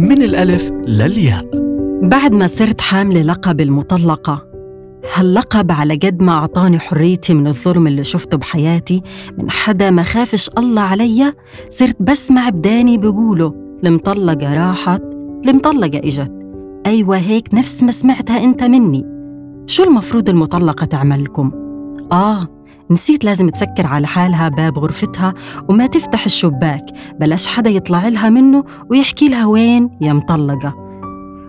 من الألف للياء. بعد ما صرت حاملة لقب المطلقة هاللقب على قد ما أعطاني حريتي من الظلم اللي شفته بحياتي من حدا ما خافش الله عليا صرت بسمع بداني بيقولوا المطلقة راحت المطلقة إجت. أيوة هيك نفس ما سمعتها أنت مني. شو المفروض المطلقة تعملكم؟ آه نسيت لازم تسكر على حالها باب غرفتها وما تفتح الشباك بلاش حدا يطلع لها منه ويحكي لها وين يا مطلقة.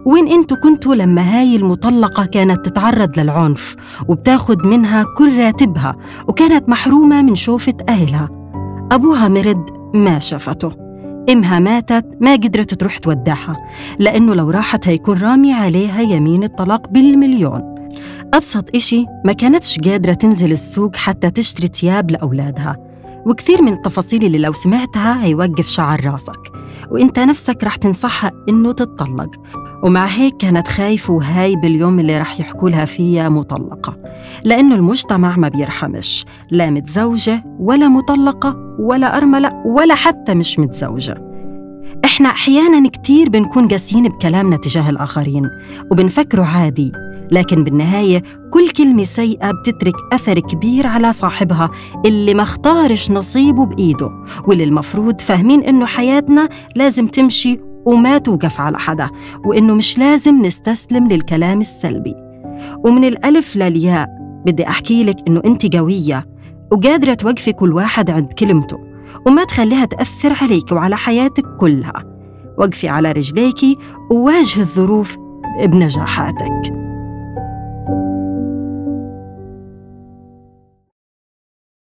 وين أنتوا كنتوا لما هاي المطلقة كانت تتعرض للعنف وبتاخد منها كل راتبها وكانت محرومة من شوفة أهلها. أبوها مرد ما شافته. إمها ماتت ما قدرت تروح تودعها لأنه لو راحت هيكون رامي عليها يمين الطلاق بالمليون. أبسط إشي ما كانتش قادرة تنزل السوق حتى تشتري تياب لأولادها. وكثير من التفاصيل اللي لو سمعتها هيوقف شعر راسك. وإنت نفسك رح تنصحها إنه تتطلق. ومع هيك كانت خايفة وهاي باليوم اللي رح يحكوا لها فيها مطلقة. لأنه المجتمع ما بيرحمش. لا متزوجة ولا مطلقة ولا أرملة ولا حتى مش متزوجة. إحنا أحياناً كتير بنكون قاسيين بكلامنا تجاه الآخرين. وبنفكره عادي. لكن بالنهاية كل كلمة سيئة بتترك أثر كبير على صاحبها اللي ما اختارش نصيبه بإيده واللي المفروض فاهمين إنه حياتنا لازم تمشي وما توقف على حدا وإنه مش لازم نستسلم للكلام السلبي. ومن الألف للياء بدي أحكي لك إنه أنت قوية وقادرة توقفي كل واحد عند كلمته وما تخليها تأثر عليك وعلى حياتك كلها. وقفي على رجليكي وواجهي الظروف بنجاحاتك.